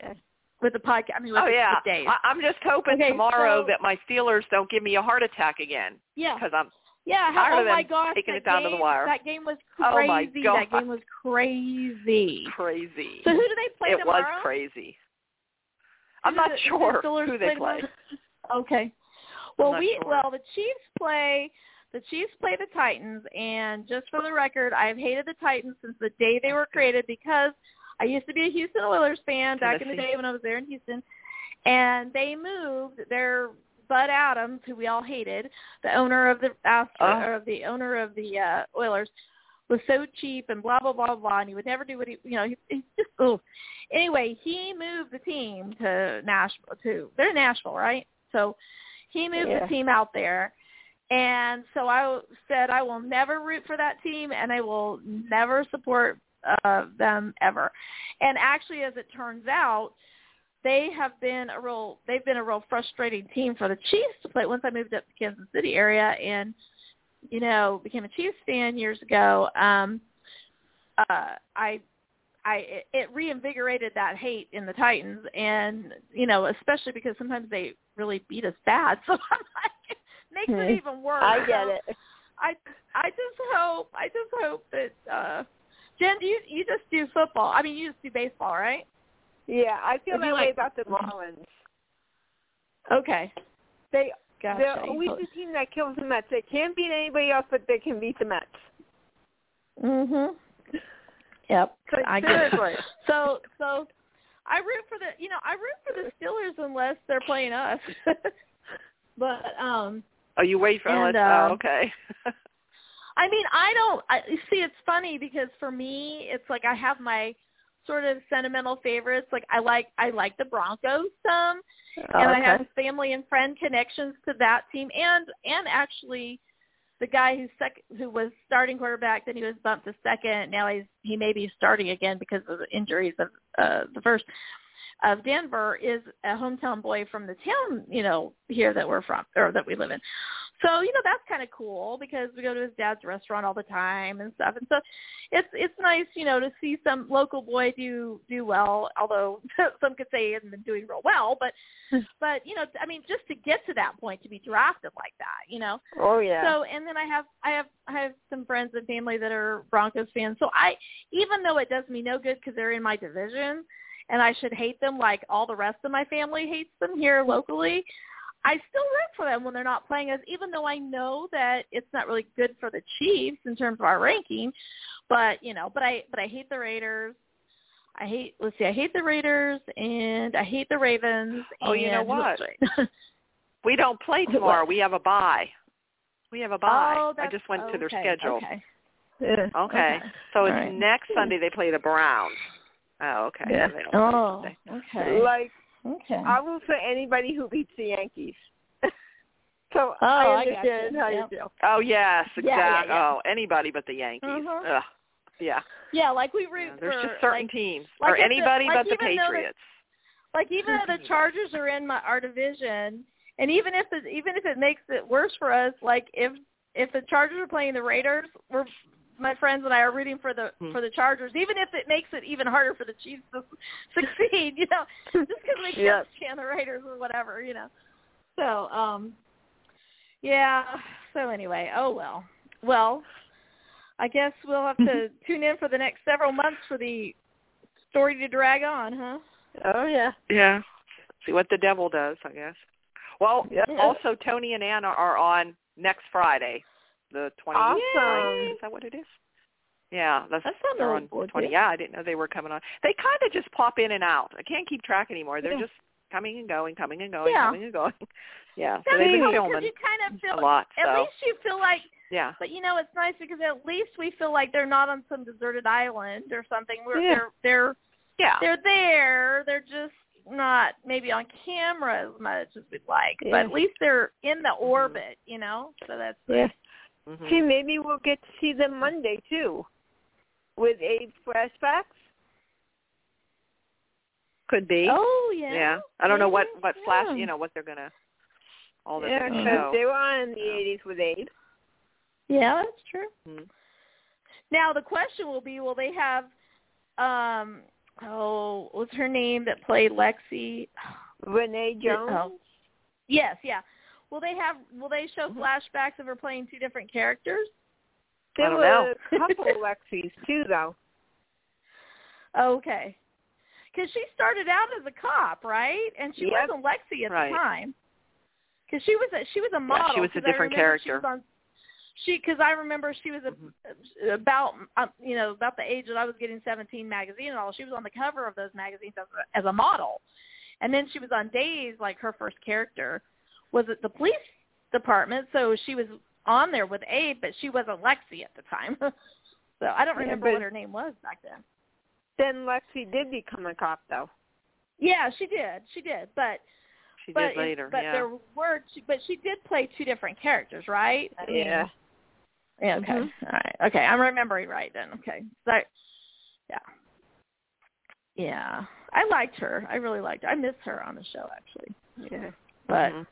With the podcast. I mean, with Oh the, yeah, days. I, I'm just hoping Okay, tomorrow so- that my Steelers don't give me a heart attack again yeah. because I'm Yeah. tired oh my gosh. taking that it down game, to the wire. That game was Oh, crazy. my That game was crazy. crazy. So who do they play it tomorrow? was crazy. I'm not the- do the sure who they play. Okay. Well, we sure. well the Chiefs play the Chiefs play the Titans, and just for the record, I've hated the Titans since the day they were created because I used to be a Houston Oilers fan back in the day when I was there in Houston, and they moved their Bud Adams, who we all hated, the owner of the Astro, Oh. or the owner of the uh, Oilers, was so cheap and blah blah blah blah, and he would never do what he, you know, he, he's just oh. Anyway, he moved the team to Nashville. To they're in Nashville, right? So he moved Yeah. the team out there, and so I said I will never root for that team, and I will never support uh, them ever. And actually, as it turns out, they have been a real they've been a real frustrating team for the Chiefs to play. Once I moved up to Kansas City area and you know became a Chiefs fan years ago, um, uh, I I it, reinvigorated that hate in the Titans, and you know especially because sometimes they really beat us bad, so I'm like it makes it Hmm. even worse. I get So it. I I just hope I just hope that uh Jen, do you you just do football? I mean, you just do baseball, right? Yeah, I feel If you that way like- about the Marlins. Okay. They Gotcha. They're always the team that kills the Mets. They can't beat anybody else, but they can beat the Mets. Mhm. Yep. So I get it. seriously. So so I root for the you know, I root for the Steelers unless they're playing us. but um Oh, you wait for And, it. um, oh, okay. I mean, I don't I see it's funny because for me it's like I have my sort of sentimental favorites. Like I like I like the Broncos some and I have family and friend connections to that team and and actually the guy who's sec who was starting quarterback then he was bumped to second. Now he's he may be starting again because of the injuries of uh the first of Denver is a hometown boy from the town, you know, here that we're from or that we live in. So, you know, that's kind of cool because we go to his dad's restaurant all the time and stuff. And so it's it's nice, you know, to see some local boy do do well, although some could say he hasn't been doing real well, but but you know, I mean just to get to that point to be drafted like that, you know. Oh yeah. So and then I have I have I have some friends and family that are Broncos fans. So I even though it does me no good because they're in my division, and I should hate them like all the rest of my family hates them here locally. I still root for them when they're not playing us, even though I know that it's not really good for the Chiefs in terms of our ranking. But you know, but I but I hate the Raiders. I hate let's see, I hate the Raiders and I hate the Ravens. Oh, you know and who else what? we don't play tomorrow. We have a bye. We have a bye. Oh, I just went to their schedule. Okay. Okay. Okay. So All it's right. next Sunday they play the Browns. Oh, okay. Yeah. Oh, okay. Like Okay. I root for anybody who beats the Yankees. so Oh, I I understand how Yep. you feel. Oh yes, Yeah, yeah, exactly. yeah. Oh, anybody but the Yankees. Mhm. Ugh. Yeah. Yeah, like we root yeah. There's for just certain like, teams, like or if the- anybody like but the though the- Patriots. like even though the Chargers are in my our division, and even if it, even if it makes it worse for us, like if if the Chargers are playing the Raiders, we're my friends and I are rooting for the Hmm. for the Chargers, even if it makes it even harder for the Chiefs to succeed, you know, just because we can't Yep. stand the Raiders or whatever, you know. So, um, yeah. So anyway, oh well. Well, I guess we'll have to tune in for the next several months for the story to drag on, huh? Oh yeah. Yeah. See what the devil does, I guess. Well, Yeah. also Tony and Anna are on next Friday, the 20th. Awesome. Is that what it is? Yeah, that's That's they're on forward 20. Yeah, I didn't know they were coming on. They kind of just pop in and out. I can't keep track anymore. They're Yeah. just coming and going, coming and going, Yeah. coming and going. Yeah, so they've been cool, filming you kind of feel a lot. at So least you feel like yeah, but you know it's nice because at least we feel like they're not on some deserted island or something. We're Yeah. they're they're yeah, they're there. They're just not maybe on camera as much as we'd like, Yeah. but at least they're in the mm-hmm. orbit, you know. So that's Yeah. Mhm. See, maybe we'll get to see them Monday too, with Abe flashbacks. could be. oh yeah, yeah, I don't know what Maybe, what flash, yeah. you know, what they're gonna all that yeah, they're because they were on in the Yeah. '80s with Abe. Yeah, that's true. Mhm. Now the question will be, will they have, um, oh, what's her name that played Lexie? Renee Jones. Oh. Yes, yeah. Will they have? Will they show Mhm. flashbacks of her playing two different characters? There I don't were know. a couple Lexies too, though. Okay. Because she started out as a cop, right? And she Yep. wasn't Lexie at Right. the time. Because she was a she was a model. she was a 'cause I different remember She character. on, she because I remember she was a, Mhm. about um, you know about the age that I was getting 17 magazine and all. She was on the cover of those magazines as a, as a model, and then she was on Days like her first character was at the police department, so she was on there with Abe, but she wasn't Lexie at the time. so I don't remember but- what her name was back then. Then Lexie did become a cop, though. Yeah, she did. She did, but She but did later. but yeah. there were but she did play two different characters, right? I mean, Yeah. Yeah. Okay. Mhm. All right. Okay. I'm remembering right then. Okay. So, yeah. Yeah. I liked her. I really liked her. I miss her on the show actually. Yeah. But Mhm.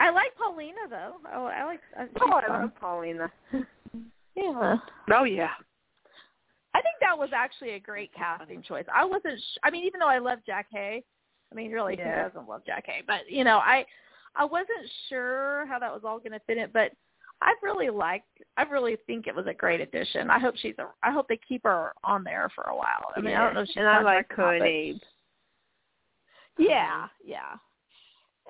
I like Paulina though. Oh, I like. I, Oh, I love Paulina. Yeah. Oh yeah. I think that was actually a great casting choice. I wasn't. Sh- I mean, even though I love Jackée Harry, I mean, really, Yeah. who doesn't love Jackée Harry? But you know, I I wasn't sure how that was all going to fit in, but I really liked. I really think it was a great addition. I hope she's. A, I hope they keep her on there for a while. I mean, I don't know. If she's and I like contracted her or and not, Abe. Yeah, yeah.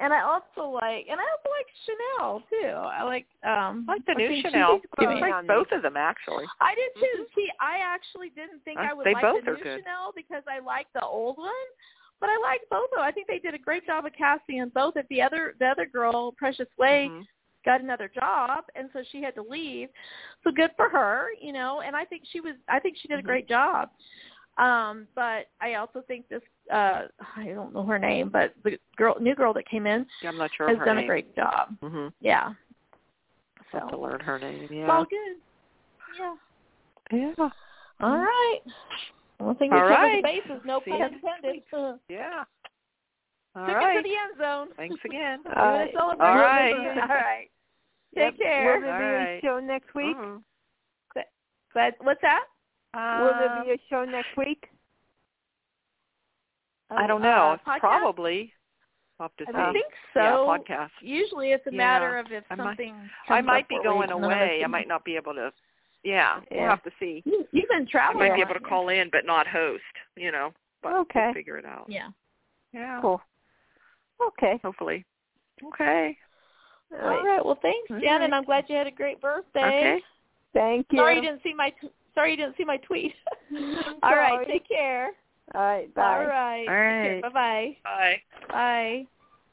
And I also like, and I also like Chanel too. I like, um, I like the I new Chanel. I like both of them actually. I did too. Mhm. See, I actually didn't think Uh, I would they like both the new good. Chanel because I like the old one, but I like both of them. I think they did a great job of casting in both. If the other the other girl, Precious Way, Mhm. got another job, and so she had to leave. So good for her, you know. And I think she was. I think she did a Mhm. great job. Um, but I also think this. Uh I don't know her name, but the girl, new girl that came in, Yeah, I'm not sure has her done name. a great job. Mhm. Yeah. I'll have to learn her name. it's Yeah. all good. Yeah. Yeah. All right. Well, I think we covered right. the bases. No pun intended. Yeah. All it right. to the end zone. Thanks again. All Doing a right. celebration. All right. All right. Yep. Take care. Will there be All a show next week? Mhm. But what's that? Will there Um, be a show next week? I don't Uh, know. podcast? Probably. I'll have to see. I think so. Yeah, podcast. Usually it's a Yeah. matter of if I might- something. I might up be going we- none of us away. I might not be able to. Yeah, we'll have to see. You, you've been traveling. I might be able to call in, but not host. You know, but Okay. we'll figure it out. Yeah. Yeah. Cool. Okay. Hopefully. Okay. All All right. right. Well, thanks, All Jen, and. I'm glad you had a great birthday. Okay. Thank you. Sorry you didn't see my. T- sorry you didn't see my tweet. All right. Take care. All right. Bye. All right. All right. Bye bye. Bye. Bye.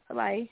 Bye bye.